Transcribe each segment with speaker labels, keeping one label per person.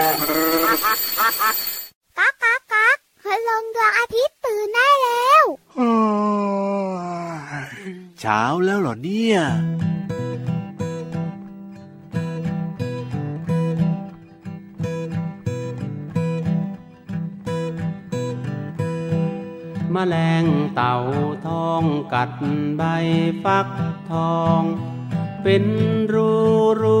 Speaker 1: ก๊ากก๊ากก๊ากคืลงดวงอาทิตย์ตื่นได้แล้ว
Speaker 2: เช้าแล้วเหรอเนี่ย
Speaker 3: มแมลงเต่าทองกัดใบฟักทอง เป็นรูรู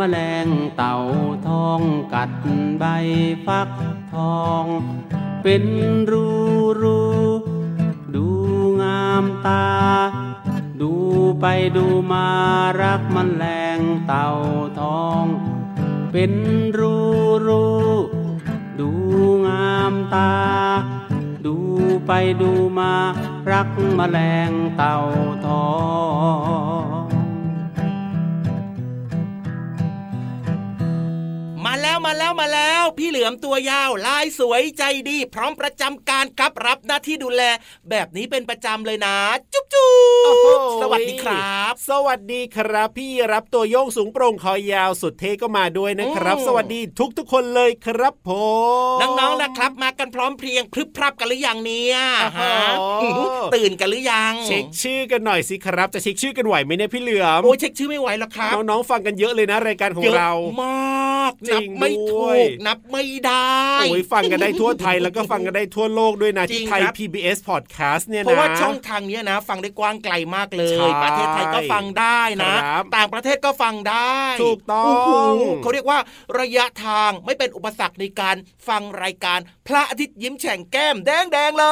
Speaker 3: มแมลงเต่าทองกัดใบฟักทอง เป็นรูรูดูงามตา ดูไปดูมารักมันแรงเต่าทอง เป็นรูรูดูงามตา ดูไปดูมารักแมลงเต่าทอง
Speaker 4: มาแล้วมาแล้ว มาแล้วพี่เหลือมตัวยาว ลายสวยใจดี พร้อมประจำการกับรับหน้าที่ดูแล แบบนี้เป็นประจำเลยนะ จุ๊บจุ๊
Speaker 5: โอ้โห
Speaker 4: บสวัสดีครับ
Speaker 5: สวัสดีครับ พี่รับตัวโยงสูงโปร่งคอยาวสุดเท่ก็มาด้วยนะครับ
Speaker 4: อืม
Speaker 5: สวัสดีทุกทุกๆคนเลยครับผม
Speaker 4: น้องๆนะครับ มากันพร้อมเพรียงพรึบพรับกันหรือยังเนี่ย
Speaker 5: โอ้โห
Speaker 4: ฮะตื่นกันหรือยัง
Speaker 5: เช็คชื่อกันหน่อยสิครับ จะเช็คชื่อกันไหวไหมเนี่ยพี่เหลือม
Speaker 4: โอ้ยเช็คชื่อไม่ไหวหรอกครับ
Speaker 5: น้องๆฟังกันเยอะเลยนะรายการของ
Speaker 4: เยอะ
Speaker 5: เรา
Speaker 4: มาก
Speaker 5: จริ
Speaker 4: นั
Speaker 5: ง
Speaker 4: บไม่ถู
Speaker 5: ด้วย
Speaker 4: กนับไม่ได้
Speaker 5: โอ้ยฟังกันได้ทั่วไทยแล้วก็ฟังกันได้ทั่วโลกด้วยนะ
Speaker 4: จริ
Speaker 5: ที่
Speaker 4: ง
Speaker 5: ไทย
Speaker 4: ครับ
Speaker 5: PBS Podcast เนี่ยนะ
Speaker 4: เพราะว่าช่องทางเนี้ยนะ ฟังได้กว้างไกลมากเลย
Speaker 5: ใช่
Speaker 4: ประเทศไทยก็ฟังได้นะ
Speaker 5: ครับ
Speaker 4: ต่างประเทศก็ฟังได้
Speaker 5: ถูกต้อง
Speaker 4: โโหเขาเรียกว่าระยะทางไม่เป็นอุปสรรคในการฟังรายการ พระอาทิตย์ยิ้มแฉ่งแก้มแดงแดงๆเล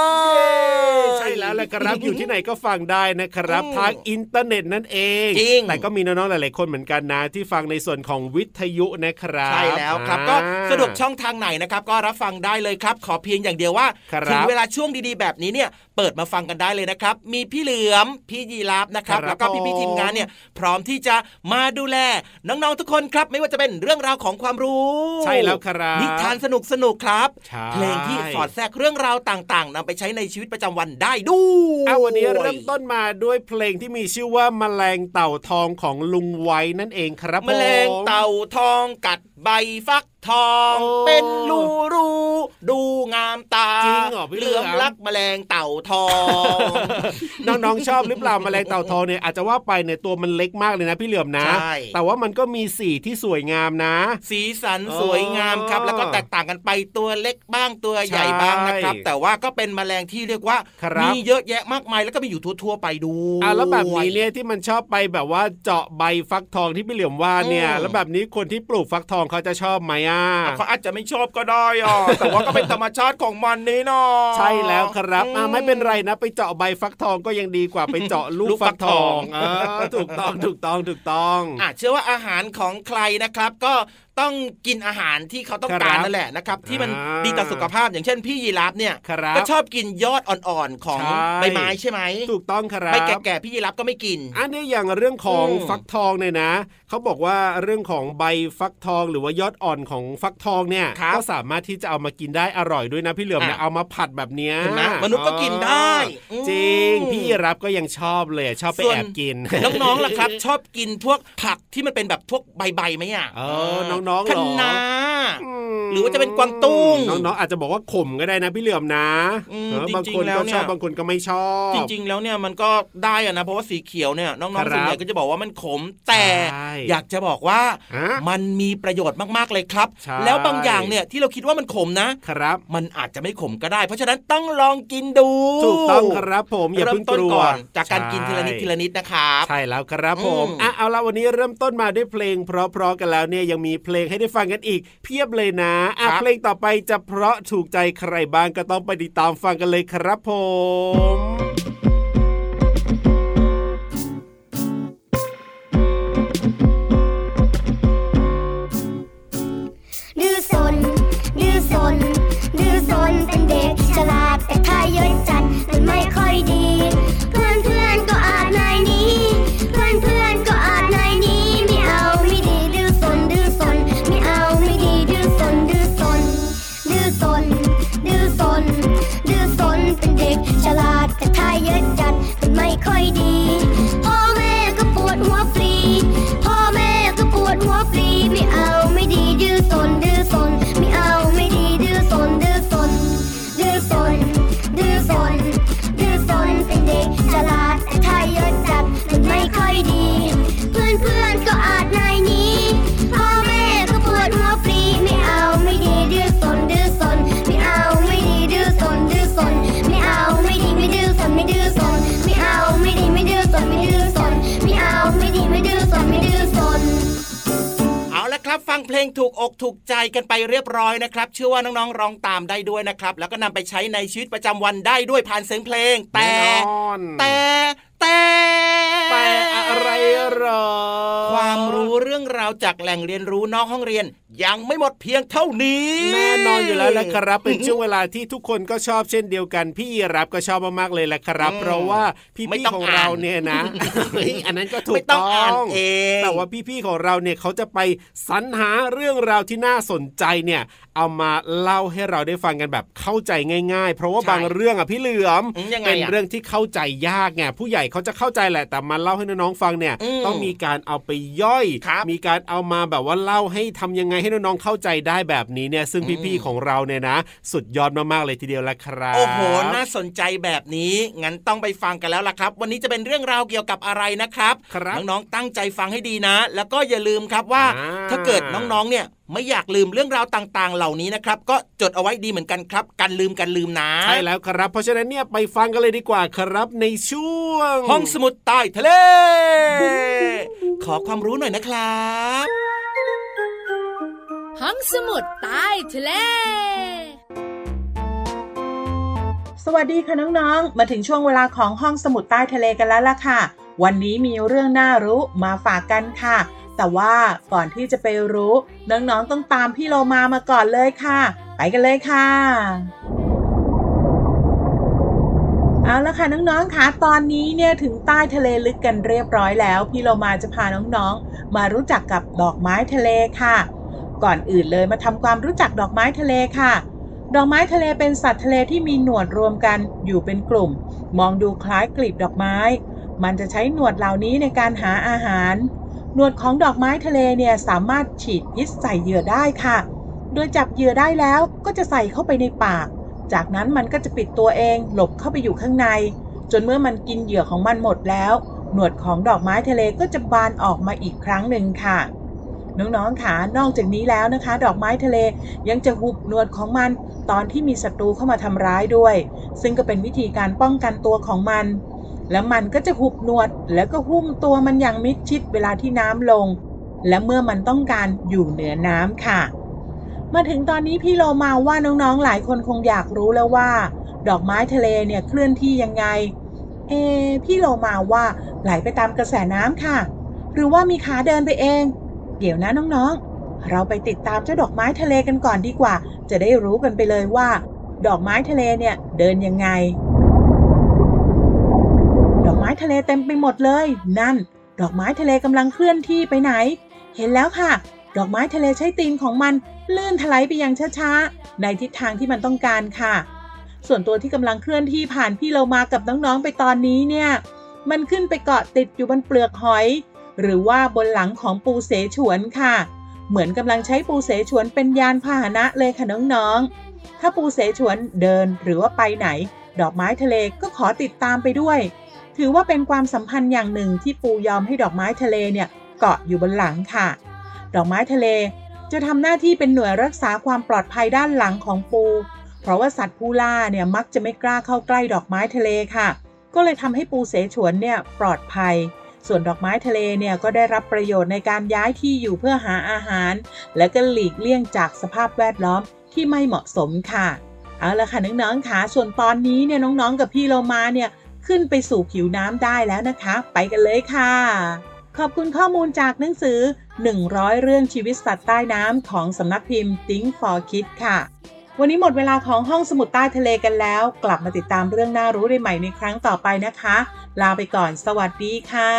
Speaker 4: ย
Speaker 5: ใช่แล้วแหละครับอยู่ที่ไหนก็ฟังได้นะครับ
Speaker 4: อืม
Speaker 5: ทางอินเทอร์เน็ตนั่นเอง
Speaker 4: จริง
Speaker 5: แต่ก็มีน้องๆหลายๆคนเหมือนกันนะ ที่ฟังในส่วนของวิทยุนะครับ
Speaker 4: ใช่แล้วครับ
Speaker 5: อ่า
Speaker 4: ก็สะดวกช่องทางไหนนะครับ ก็รับฟังได้เลยครับ ขอเพียงอย่างเดียวว่า
Speaker 5: ครับ
Speaker 4: ถึงเวลาช่วงดีๆแบบนี้เนี่ย เปิดมาฟังกันได้เลยนะครับ มีพี่เหลือมพี่ยีราฟนะครับ
Speaker 5: ครับ
Speaker 4: แล้วก็พี่ๆทีมงานเนี่ยพร้อมที่จะมาดูแลน้องๆทุกคนครับ ไม่ว่าจะเป็นเรื่องราวของความรู้
Speaker 5: ใช่แล้วครับ
Speaker 4: นิทานสนุกสนุกๆครับ
Speaker 5: ใช่
Speaker 4: เพลงที่สอดแทรกเรื่องราวต่างๆนำไปใช้ในชีวิตประจำวันได้ด้วย
Speaker 5: เอาวันนี้เริ่มต้นมาด้วยเพลงที่มีชื่อว่าแมลงเต่าทองของลุงไว้นั่นเองครับ
Speaker 4: แมลง
Speaker 5: ผม
Speaker 4: เต่าทองกัดใบฟัก ทอง
Speaker 5: โอ้
Speaker 4: เป็นรูรูดูงามตา
Speaker 5: จริงเหรอพี่เหลือม
Speaker 4: มรักแมลงเต่าทอง
Speaker 5: น้องๆชอบหรือเปล่าแมลงเต่าทองเนี่ยอาจจะว่าไปเนี่ยตัวมันเล็กมากเลยนะพี่เหลือมนะ
Speaker 4: ใช่
Speaker 5: แต่ว่ามันก็มีสีที่สวยงามนะ
Speaker 4: สีสัน
Speaker 5: อ๋อ
Speaker 4: สวยงามครับ แล้วก็แตกต่างกันไปตัวเล็กบ้างตัวใหญ่บ้างนะครับ
Speaker 5: ใช่
Speaker 4: แต่ว่าก็เป็นแมลงที่เรียกว่า
Speaker 5: ครับ
Speaker 4: มีเยอะแยะมากมายแล้วก็มีอยู่ทั่วๆไปดู
Speaker 5: อะแล้วแบบนี้เนี่ยที่มันชอบไปแบบว่าเจาะใบฟักทองที่พี่เหลือมว่าเนี่ย
Speaker 4: อืม
Speaker 5: แล้วแบบนี้คนที่ปลูกฟักทองเขาจะชอบไหมอะ
Speaker 4: เขาอาจจะไม่ชอบก็ได้อะแต่ว่าก็เป็นธรรมชาติของมันนี่เนาะ
Speaker 5: ใช่แล้วครับอะ
Speaker 4: อื
Speaker 5: ไม่เป็นไรนะ ไปเจาะใบฟักทองก็ยังดีกว่าไปเจาะลูก
Speaker 4: ลูกฟั
Speaker 5: ฟั
Speaker 4: ก
Speaker 5: ก
Speaker 4: ท
Speaker 5: ท
Speaker 4: อ
Speaker 5: องงอ่าถูกต้องถูกต้องถูกต้อง
Speaker 4: อะเชื่อว่าอาหารของใครนะครับ ก็ ต้องกินอาหารที่เขาต้อง
Speaker 5: ครับ
Speaker 4: การนั่นแหละนะครับที่มัน
Speaker 5: อ่า
Speaker 4: ดีต่อสุขภาพอย่างเช่นพี่ยีราฟเนี่ย
Speaker 5: ครับ
Speaker 4: ก็ชอบกินยอดอ่อนๆของ
Speaker 5: ใช่
Speaker 4: ใบไม้ใช่ไหม
Speaker 5: ถูกต้องครับ
Speaker 4: ใบแก่ๆพี่ยีราฟก็ไม่กิน
Speaker 5: อันนี้อย่างเรื่องของ
Speaker 4: อืม
Speaker 5: ฟักทองเนี่ยนะเขาบอกว่าเรื่องของใบฟักทองหรือว่ายอดอ่อนของฟักทองเนี่ย
Speaker 4: ครับ
Speaker 5: ก็สามารถที่จะเอามากินได้อร่อยด้วยนะพี่เหลือมนะ
Speaker 4: อะ
Speaker 5: เอามาผัดแบบเนี้ย
Speaker 4: เห็นไหมมนุษย์ก็กินได้อืม
Speaker 5: จริง พี่รับก็ยังชอบเลยชอบไป
Speaker 4: ส่วน
Speaker 5: แอบกิน
Speaker 4: น้องๆล่ะครับ ชอบกินพวกผักที่มันเป็นแบบพวกใบๆไหมอะ
Speaker 5: เออน้องๆเหรอ
Speaker 4: คะน้า
Speaker 5: ม
Speaker 4: หรือว่าจะเป็นกวางตุ้ง
Speaker 5: น้องๆอาจจะบอกว่าขมก็ได้นะพี่เหลือมนะ
Speaker 4: อืม
Speaker 5: เออบาง
Speaker 4: จริ
Speaker 5: ค
Speaker 4: ง
Speaker 5: น
Speaker 4: ๆแล้ว
Speaker 5: ก็
Speaker 4: เนี่
Speaker 5: ช
Speaker 4: ย
Speaker 5: อบบางคนก็ไม่ชอบ
Speaker 4: จริง ๆ แล้วเนี่ยมันก็ได้อะนะเพราะว่าสีเขียวเนี่ยน้อง
Speaker 5: ครั
Speaker 4: ๆ
Speaker 5: บ
Speaker 4: ส่วนใหญ่ก็จะบอกว่ามันขม แต่
Speaker 5: ใช่
Speaker 4: อยากจะบอกว่า
Speaker 5: ฮะ
Speaker 4: มันมีประโยชน์มากๆเลยครับ
Speaker 5: ใช่
Speaker 4: แล้วบางอย่างเนี่ยที่เราคิดว่ามันขมนะ
Speaker 5: ครับ
Speaker 4: มันอาจจะไม่ขมก็ได้ เพราะฉะนั้นต้องลองกินดู
Speaker 5: ถูกต้องครับผมอย่า
Speaker 4: เริ่
Speaker 5: เพิ่
Speaker 4: ม
Speaker 5: ง
Speaker 4: ต้
Speaker 5: ก
Speaker 4: น
Speaker 5: ลัว
Speaker 4: ก่อนจากการกินทีละนิด
Speaker 5: ใช่
Speaker 4: ทีละนิดนะครับ
Speaker 5: ใช่แล้วครับผม
Speaker 4: อืม
Speaker 5: อะเอาละวันนี้เริ่มต้นมาด้วยเพลง เพราะๆกันแล้วเนี่ยยังมีเพลงให้ได้ฟังกันอีก เพียบเลยนะอะ
Speaker 4: ครับ
Speaker 5: เพลงต่อไปจะเพราะถูกใจใครบ้างก็ต้องไปติดตามฟังกันเลยครับผม
Speaker 1: ดื้อซนดื้อซนดื้อซนเป็นเด็กฉลาดแต่ถ้าเยอะจัดมันไม่ค่อยดี ถูกอกถูก
Speaker 4: ใจกันไปเรียบร้อยนะครับเชื่อว่าน้องๆร้องตามได้ด้วยนะครับ แล้วก็นำไปใช้ในชีวิตประจำวันได้ด้วยผ่านเสียงเพลง แต่
Speaker 5: แน่นอน
Speaker 4: แต่แต่
Speaker 5: แต่อะไรเหรอ
Speaker 4: ความ รู้เรื่องราวจากแหล่งเรียนรู้นอกห้องเรียน ยังไม่หมดเพียงเท่านี้
Speaker 5: แน่นอนอยู่แล้วแหละครับเป็นช่วงเวลาที่ทุกคนก็ชอบเช่นเดียวกัน พี่รับก็ชอบมากๆเลยแหละครับ
Speaker 4: อืม
Speaker 5: เพราะว่า
Speaker 4: ไม่
Speaker 5: พี่
Speaker 4: ต้อง
Speaker 5: ๆของ
Speaker 4: อ่าน
Speaker 5: เราเนี่ยนะเฮ้ยอันนั้นก็ถู
Speaker 4: ไม่
Speaker 5: ก
Speaker 4: ต้องอ่านเอง
Speaker 5: แต่ว่าพี่ๆของเราเนี่ยเขาจะไปสรรหาเรื่องราวที่น่าสนใจเนี่ยเอามาเล่าให้เราได้ฟังกันแบบเข้าใจง่าย ๆ เพราะว่า
Speaker 4: ใช่
Speaker 5: บางเรื่องอะพี่เหลือม
Speaker 4: อืมยังไง
Speaker 5: เป็น
Speaker 4: อะ
Speaker 5: เรื่องที่เข้าใจยากไงผู้ใหญ่เขาจะเข้าใจแหละแต่มาเล่าให้น้องๆฟังเนี่ย
Speaker 4: อืม
Speaker 5: ต้องมีการเอาไปย่อย
Speaker 4: ครับ
Speaker 5: มีการเอามาแบบว่าเล่าให้ทำยังไงให้น้องๆเข้าใจได้แบบนี้เนี่ยซึ่งพี่ๆของเราเนี่ยนะ สุดยอดมากๆเลยทีเดียวละครับ
Speaker 4: โอ้โหน่าสนใจแบบนี้งั้นต้องไปฟังกันแล้วล่ะครับ วันนี้จะเป็นเรื่องราวเกี่ยวกับอะไรนะครับ
Speaker 5: ครับ
Speaker 4: น้องๆตั้งใจฟังให้ดีนะ แล้วก็อย่าลืมครับว่า
Speaker 5: อ่า
Speaker 4: ถ้าเกิดน้องๆเนี่ย ไม่อยากลืมเรื่องราวต่างๆ เหล่านี้นะครับ ก็จดเอาไว้ดีเหมือนกันครับ กันลืมกันลืมนะ
Speaker 5: ใช่แล้วครับ เพราะฉะนั้นเนี่ยไปฟังกันเลยดีกว่าครับในช่วง
Speaker 4: ห้องสมุดใต้ทะเล ขอความรู้หน่อยนะครับ
Speaker 6: ห้องสมุดใต้ทะเล
Speaker 7: สวัสดีค่ะน้องๆ มาถึงช่วงเวลาของห้องสมุดใต้ทะเลกันแล้วล่ะค่ะ วันนี้มีเรื่องน่ารู้มาฝากกันค่ะ แต่ว่าก่อนที่จะไปรู้ น้องๆต้องตามพี่โลมามาก่อนเลยค่ะ ไปกันเลยค่ะเอาละค่ะน้องๆค่ะตอนนี้เนี่ยถึงใต้ทะเลลึกกันเรียบร้อยแล้ว พี่โลมาจะพาน้องๆ มารู้จักกับดอกไม้ทะเลค่ะ ก่อนอื่นเลยมาทำความรู้จักดอกไม้ทะเลค่ะ ดอกไม้ทะเลเป็นสัตว์ทะเลที่มีหนวดรวมกันอยู่เป็นกลุ่ม มองดูคล้ายกลีบดอกไม้ มันจะใช้หนวดเหล่านี้ในการหาอาหาร หนวดของดอกไม้ทะเลเนี่ยสามารถฉีดพิษใส่เหยื่อได้ค่ะ โดยจับเหยื่อได้แล้วก็จะใส่เข้าไปในปาก จากนั้นมันก็จะปิดตัวเองหลบเข้าไปอยู่ข้างใน จนเมื่อมันกินเหยื่อของมันหมดแล้ว หนวดของดอกไม้ทะเลก็จะบานออกมาอีกครั้งหนึ่งค่ะน้องๆค่ะ นอกจากนี้แล้วนะคะ ดอกไม้ทะเลยังจะหุบหนวดของมัน ตอนที่มีศัตรูเข้ามาทำร้ายด้วย ซึ่งก็เป็นวิธีการป้องกันตัวของมัน แล้วมันก็จะหุบหนวด แล้วก็หุ้มตัวมันอย่างมิดชิดเวลาที่น้ำลง และเมื่อมันต้องการอยู่เหนือน้ำค่ะ มาถึงตอนนี้พี่โลมาว่าน้องๆหลายคนคงอยากรู้แล้วว่า ดอกไม้ทะเลเนี่ยเคลื่อนที่ยังไง เอ พี่โลมาว่าไหลไปตามกระแสน้ำค่ะ หรือว่ามีขาเดินไปเอง เดี๋ยวนะน้องๆ เราไปติดตามเจ้าดอกไม้ทะเลกันก่อนดีกว่า จะได้รู้กันไปเลยว่า ดอกไม้ทะเลเนี่ยเดินยังไง ทะเลเต็มไปหมดเลย นั่น ดอกไม้ทะเลกำลังเคลื่อนที่ไปไหน เห็นแล้วค่ะ ดอกไม้ทะเลใช้ตีนของมันลื่นถลายไปอย่างช้าๆ ในทิศทางที่มันต้องการค่ะ ส่วนตัวที่กำลังเคลื่อนที่ผ่านพี่เรามากับน้องๆไปตอนนี้เนี่ย มันขึ้นไปเกาะติดอยู่บนเปลือกหอย หรือว่าบนหลังของปูเสฉวนค่ะ เหมือนกำลังใช้ปูเสฉวนเป็นยานพาหนะเลยค่ะน้องๆ ถ้าปูเสฉวนเดินหรือว่าไปไหน ดอกไม้ทะเลก็ขอติดตามไปด้วย ถือว่าเป็นความสัมพันธ์อย่างหนึ่งที่ปูยอมให้ดอกไม้ทะเลเนี่ยเกาะอยู่บนหลังค่ะ ดอกไม้ทะเลจะทำหน้าที่เป็นหน่วยรักษาความปลอดภัยด้านหลังของปู เพราะว่าสัตว์ผู้ล่าเนี่ยมักจะไม่กล้าเข้าใกล้ดอกไม้ทะเลค่ะ ก็เลยทำให้ปูเสฉวนเนี่ยปลอดภัย ส่วนดอกไม้ทะเลเนี่ยก็ได้รับประโยชน์ในการย้ายที่อยู่เพื่อหาอาหาร และก็หลีกเลี่ยงจากสภาพแวดล้อมที่ไม่เหมาะสมค่ะ เอาละค่ะน้องๆค่ะส่วนตอนนี้เนี่ยน้องๆ กับพี่เรามาเนี่ย ขึ้นไปสู่ผิวน้ำได้แล้วนะคะ ไปกันเลยค่ะ ขอบคุณข้อมูลจากหนังสือ 100 เรื่องชีวิตสัตว์ใต้น้ำของสำนักพิมพ์ Think for Kids ค่ะ วันนี้หมดเวลาของห้องสมุดใต้ทะเลกันแล้ว กลับมาติดตามเรื่องน่ารู้ได้ใหม่ในครั้งต่อไปนะคะ ลาไปก่อน สวัสดีค่ะ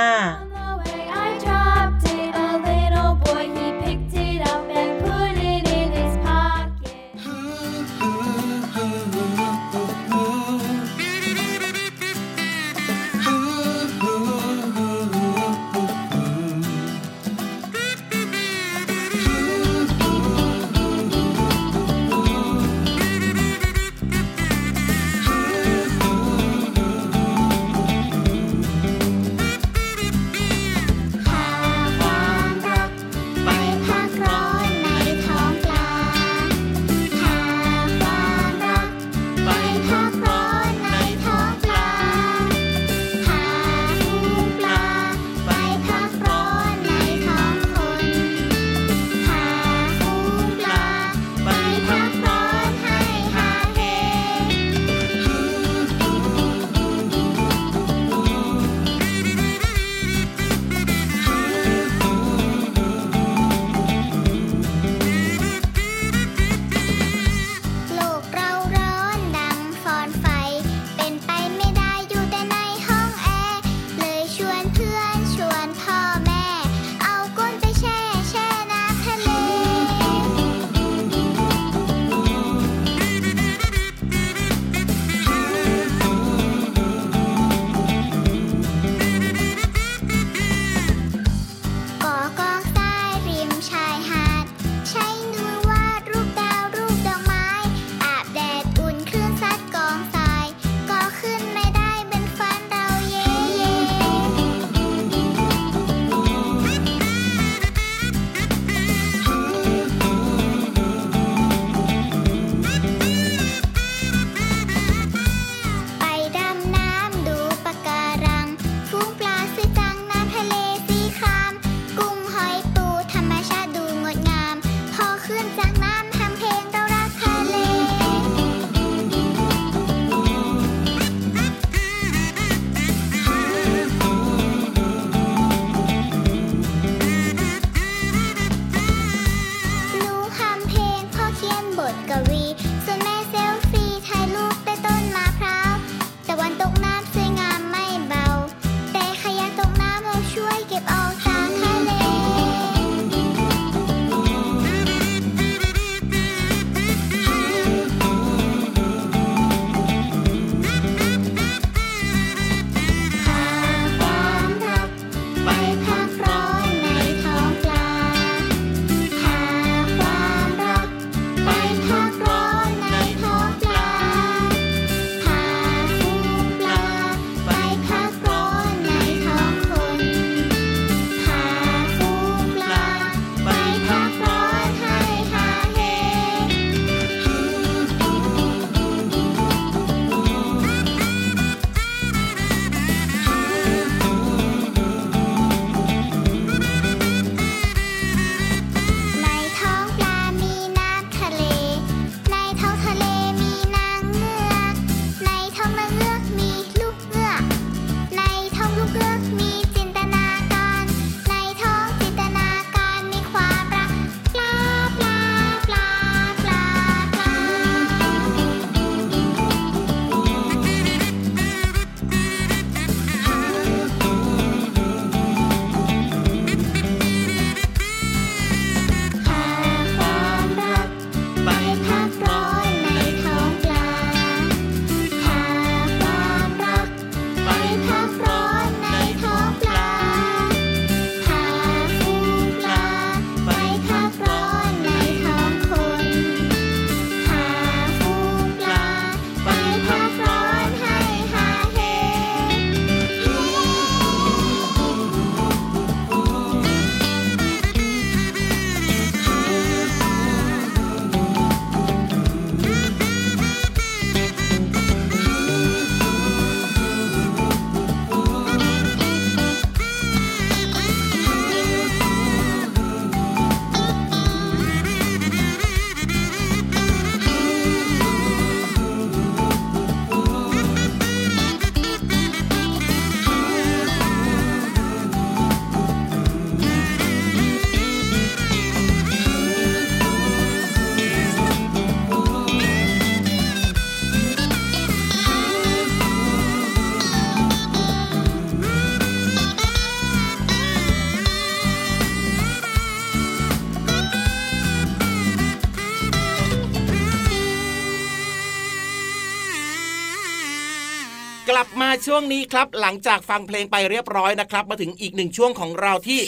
Speaker 4: ช่วงนี้ครับหลังจากฟังเพลงไปเรียบร้อยนะครับ มาถึงอีกหนึ่งช่วงของเราที่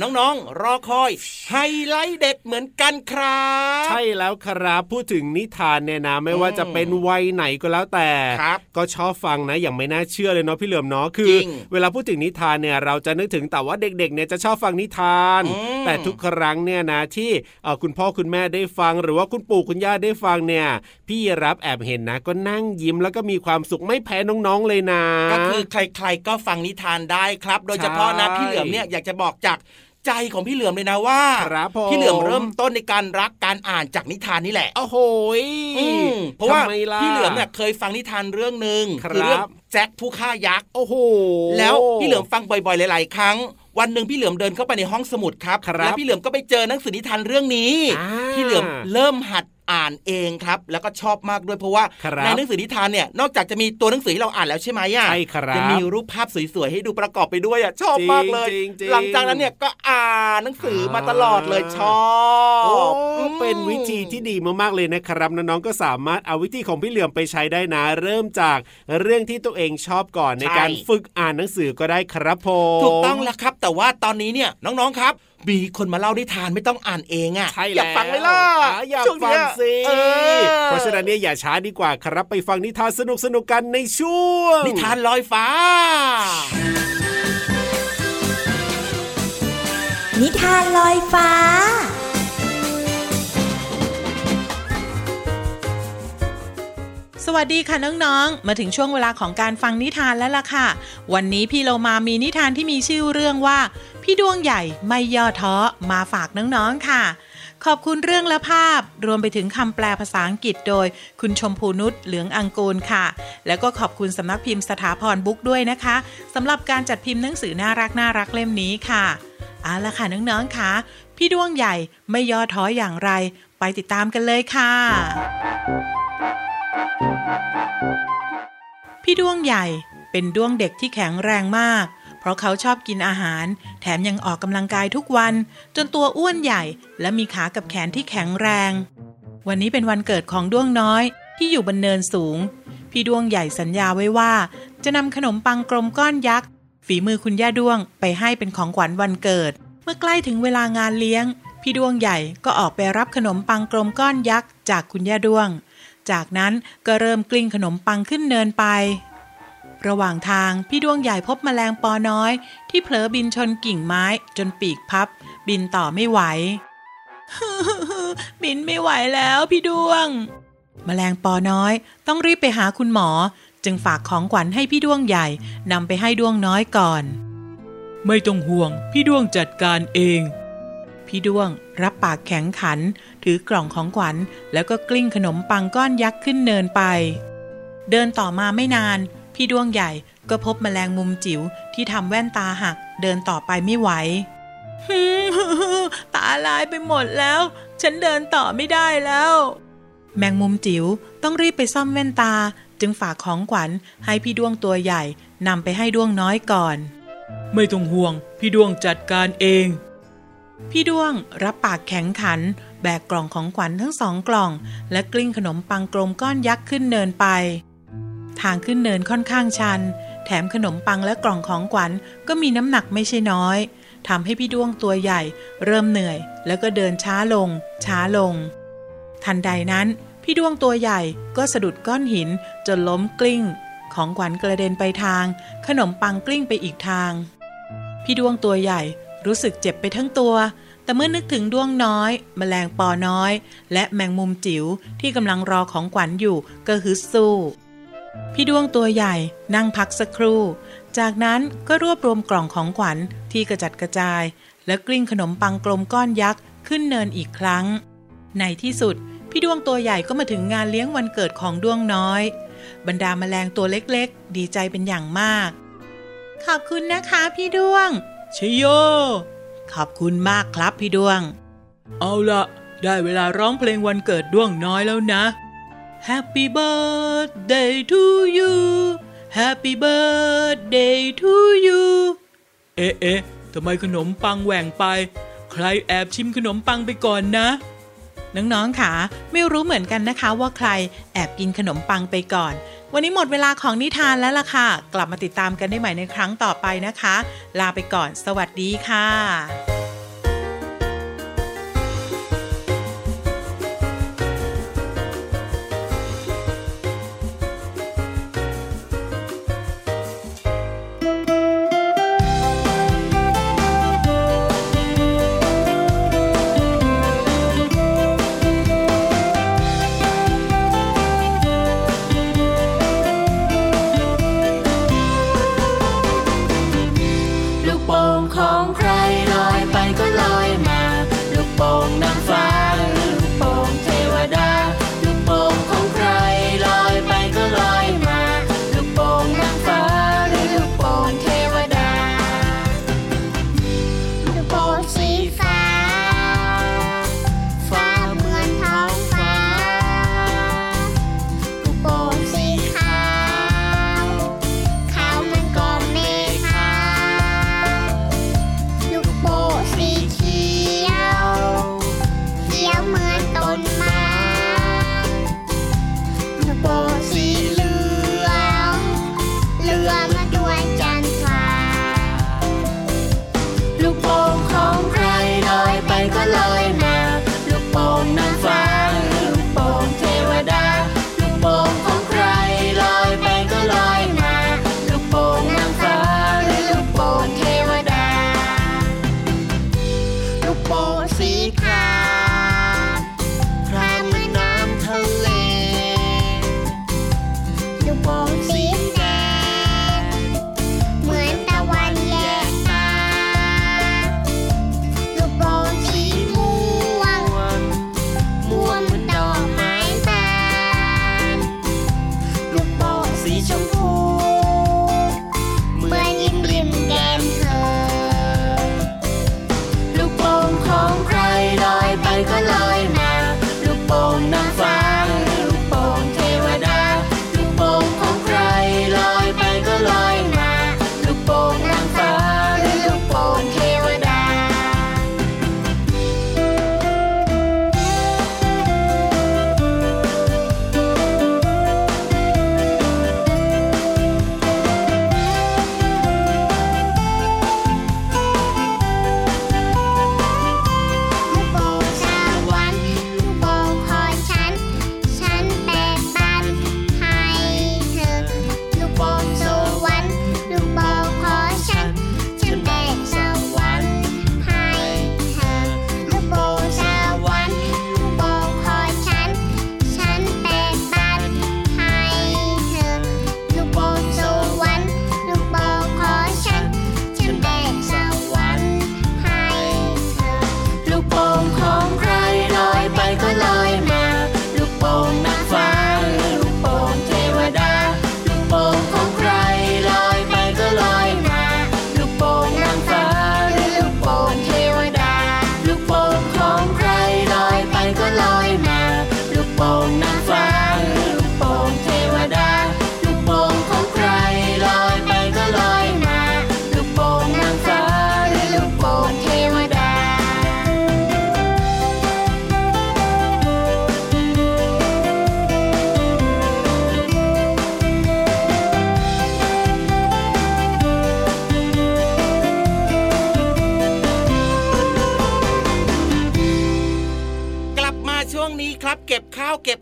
Speaker 4: น้องๆ รอคอยไฮไลท์เด็ดเหมือนกันครับ
Speaker 5: ใช่แล้วครับพูดถึงนิทานเนี่ยนะไม่ว่าจะเป็นวัยไหนก็แล้วแต่
Speaker 4: ครับ
Speaker 5: ก็ชอบฟังนะอย่างไม่น่าเชื่อเลยเนาะพี่เหลือมเนาะคือ
Speaker 4: จริง
Speaker 5: เวลาพูดถึงนิทานเนี่ยเราจะนึกถึงแต่ว่าเด็กๆเนี่ยจะชอบฟังนิทาน
Speaker 4: อืม
Speaker 5: แต่ทุกครั้งเนี่ยนะที่เอ่อคุณพ่อคุณแม่ได้ฟัง หรือว่าคุณปู่คุณย่าได้ฟังเนี่ย พี่รับแอบเห็นนะ ก็นั่งยิ้มแล้วก็มีความสุขไม่แพ้น้องๆเลยนะ
Speaker 4: ก็คือใครๆก็ฟังนิทานได้ครับ โดยเฉพาะนะ
Speaker 5: ใช่
Speaker 4: พี่เหลือมเนี่ยอยากจะบอกจากใจของพี่เหลือมเลยนะว่า
Speaker 5: ครับผม
Speaker 4: พี่เหลือมเริ่มต้นในการรักการอ่านจากนิทานนี่แหละ
Speaker 5: โอ้โหย
Speaker 4: อืมเพราะว่า
Speaker 5: ทำไมล่ะ
Speaker 4: พี่เหลือมเนี่ยเคยฟังนิทานเรื่องหนึ่ง
Speaker 5: ครับ
Speaker 4: เรื่องแจ็คผู้ฆ่ายักษ์
Speaker 5: โอ้โห
Speaker 4: แล้วพี่เหลือมฟังบ่อยๆหลาย ๆ ครั้งวันหนึ่งพี่เหลือมเดินเข้าไปในห้องสมุดครับ
Speaker 5: ครับ
Speaker 4: แล้วพี่เหลือมก็ไปเจอหนังสือนิทานเรื่องนี้
Speaker 5: อ่า
Speaker 4: พี่เหลือมเริ่มหัด อ่านเองครับ แล้วก็ชอบมากด้วยเพราะว่า
Speaker 5: ครับ
Speaker 4: ในหนังสือนิทานเนี่ยนอกจากจะมีตัวหนังสือให้เราอ่านแล้วใช่ไหมอะ
Speaker 5: ใช่ครับ
Speaker 4: ยังมีรูปภาพสวยๆให้ดูประกอบไปด้วยอะชอบมากเลย
Speaker 5: จริงๆจริงๆ
Speaker 4: หลังจากนั้นเนี่ยก็อ่านหนังสือมาตลอดเลยชอบ
Speaker 5: โอ้
Speaker 4: อืม
Speaker 5: เป็นวิธีที่ดีมากๆเลยนะครับน้องๆก็สามารถเอาวิธีของพี่เหลือมไปใช้ได้นะ เริ่มจากเรื่องที่ตัวเองชอบก่อนในการฝึกอ่านหนังสือก็ได้ครับผม
Speaker 4: ถูกต้องแล้วครับ แต่ว่าตอนนี้เนี่ยน้องๆครับ มีคนมาเล่านิทานไม่ต้องอ่านเองอะ
Speaker 5: ใช่
Speaker 4: อ
Speaker 5: แล้ว
Speaker 4: ยากฟังไหมล่ะ
Speaker 5: อ่อยาก
Speaker 4: ช่ว
Speaker 5: ฟั
Speaker 4: เนี้
Speaker 5: ง
Speaker 4: ย
Speaker 5: สิ
Speaker 4: เออ
Speaker 5: เพราะฉะนั้นเนี่ยอย่าช้าดีกว่าครับไปฟังนิทานสนุกๆกันในช่วง
Speaker 4: นิทานลอยฟ้า
Speaker 8: นิทานลอยฟ้า
Speaker 7: สวัสดีค่ะน้องๆ มาถึงช่วงเวลาของการฟังนิทานแล้วล่ะค่ะ วันนี้พี่เรามามีนิทานที่มีชื่อเรื่องว่า พี่ดวงใหญ่ไม่ย่อท้อมาฝากน้องๆค่ะ ขอบคุณเรื่องและภาพ รวมไปถึงคำแปลภาษาอังกฤษโดย คุณชมพูนุชเหลืองอังกูลค่ะ แล้วก็ขอบคุณสำนักพิมพ์สถาพรบุ๊กด้วยนะคะสำหรับการจัดพิมพ์หนังสือน่ารักน่ารักเล่มนี้ค่ะเอาละค่ะน้องๆค่ะ พี่ดวงใหญ่ไม่ย่อท้ออย่างไร ไปติดตามกันเลยค่ะ พี่ดวงใหญ่เป็นดวงเด็กที่แข็งแรงมาก เพราะเขาชอบกินอาหาร แถมยังออกกำลังกายทุกวัน จนตัวอ้วนใหญ่ และมีขากับแขนที่แข็งแรง วันนี้เป็นวันเกิดของด้วงน้อยที่อยู่บนเนินสูง พี่ด้วงใหญ่สัญญาไว้ว่า จะนำขนมปังกลมก้อนยักษ์ฝีมือคุณย่าด้วงไปให้เป็นของขวัญวันเกิด เมื่อใกล้ถึงเวลางานเลี้ยง พี่ด้วงใหญ่ก็ออกไปรับขนมปังกลมก้อนยักษ์จากคุณย่าด้วง จากนั้นก็เริ่มกลิ้งขนมปังขึ้นเนินไป ระหว่างทางพี่ดวงใหญ่พบแมลงปอน้อย ที่เผลอบินชนกิ่งไม้จนปีกพับ บินต่อไม่ไหว บินไม่ไหวแล้วพี่ดวง แมลงปอน้อยต้องรีบไปหาคุณหมอ จึงฝากของขวัญให้พี่ดวงใหญ่นำไปให้ดวงน้อยก่อน ไม่ต้องห่วง พี่ดวงจัดการเอง พี่ดวงรับปากแข็งขัน ถือกล่องของขวัญแล้วก็กลิ้งขนมปังก้อนยักษ์ขึ้นเนินไป เดินต่อมาไม่นาน พี่ดวงใหญ่ก็พบแมลงมุมจิ๋วที่ทำแว่นตาหักเดินต่อไปไม่ไหวตาลายไปหมดแล้ว ฉันเดินต่อไม่ได้แล้ว แมงมุมจิ๋วต้องรีบไปซ่อมแว่นตา จึงฝากของขวัญให้พี่ดวงตัวใหญ่นำไปให้ดวงน้อยก่อน ไม่ต้องห่วง พี่ดวงจัดการเอง พี่ดวงรับปากแข็งขัน แบกกล่องของขวัญทั้งสองกล่อง และกลิ้งขนมปังกลมก้อนยักษ์ขึ้นเนินไป ทางขึ้นเนินค่อนข้างชัน แถมขนมปังและกล่องของขวัญก็มีน้ำหนักไม่ใช่น้อยทำให้พี่ด้วงตัวใหญ่ เริ่มเหนื่อย แล้วก็เดินช้าลง ช้าลง ทันใดนั้น พี่ด้วงตัวใหญ่ก็สะดุดก้อนหินจนล้มกลิ้ง ของขวัญกระเด็นไปทาง ขนมปังกลิ้งไปอีกทาง พี่ด้วงตัวใหญ่รู้สึกเจ็บไปทั้งตัว แต่เมื่อนึกถึงด้วงน้อยแมลงปอน้อย และแมงมุมจิ๋วที่กำลังรอของขวัญอยู่ก็ฮึดสู้ พี่ดวงตัวใหญ่นั่งพักสักครู่ จากนั้นก็รวบรวมกล่องของขวัญที่กระจัดกระจาย และกลิ้งขนมปังกลมก้อนยักษ์ขึ้นเนินอีกครั้ง ในที่สุด พี่ดวงตัวใหญ่ก็มาถึงงานเลี้ยงวันเกิดของดวงน้อย บรรดาแมลงตัวเล็กๆ ดีใจเป็นอย่างมาก ขอบคุณนะคะพี่ดวงชโย ขอบคุณมากครับพี่ดวง เอาละได้เวลาร้องเพลงวันเกิดดวงน้อยแล้วนะ Happy birthday to you Happy birthday to you เอ๊ะเอ๊ะทำไมขนมปังแหว่งไป ใครแอบชิมขนมปังไปก่อนนะ น้องๆค่ะ ไม่รู้เหมือนกันนะคะว่าใครแอบกินขนมปังไปก่อน
Speaker 9: วันนี้หมดเวลาของนิทานแล้วล่ะค่ะ กลับมาติดตามกันได้ใหม่ในครั้งต่อไปนะคะ ลาไปก่อน สวัสดีค่ะ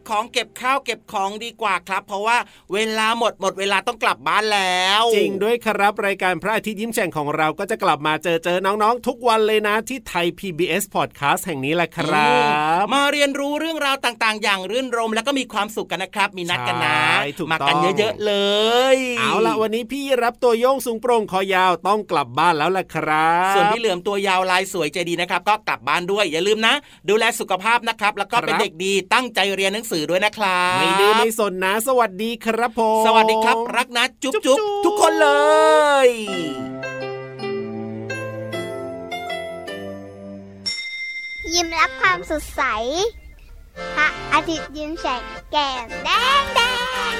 Speaker 10: ของเก็
Speaker 11: บ
Speaker 10: ข้าวเก็
Speaker 11: บของ
Speaker 10: ดีกว่าครั
Speaker 4: บ เพราะว่าเวลาหมดหมดเวลาต้องกลับบ้านแล้ว
Speaker 5: จริงด้วยครับรายการพระอาทิตย์ยิ้มแฉ่งของเราก็จะกลับมาเจอเจอน้องๆ ทุกวันเลยนะที่ไทย PBS Podcast แห่งนี้แหละครับ
Speaker 4: มาเรียนรู้เรื่องราวต่างๆ อย่างรื่นรมแล้วก็มีความสุขกันนะครับ มีนัดกันนะมากันเยอะๆเลย
Speaker 5: เอาละวันนี้พี่รับตัวโยงสูงโปร่งคอยาวต้องกลับบ้านแล้วล่ะครับ
Speaker 4: ส่วนพี่เหลือมตัวยาวลายสวยใจดีนะครับ ก็กลับบ้านด้วยอย่าลืมนะ ดูแลสุขภาพนะครับ แล้วก็เป็นเด็กดีตั้งใจเรียนหนังสือือด้วยนะครับ
Speaker 5: ไม่ดื้อไม่สนนะ สวัสดีครับผม
Speaker 4: สวัสดีครับ รักนะจุ๊บจุ๊บทุกคนเลย
Speaker 11: ยิ้มรับความสดใสพระอาทิตย์ยิ้มแฉกแก้มแดงแดง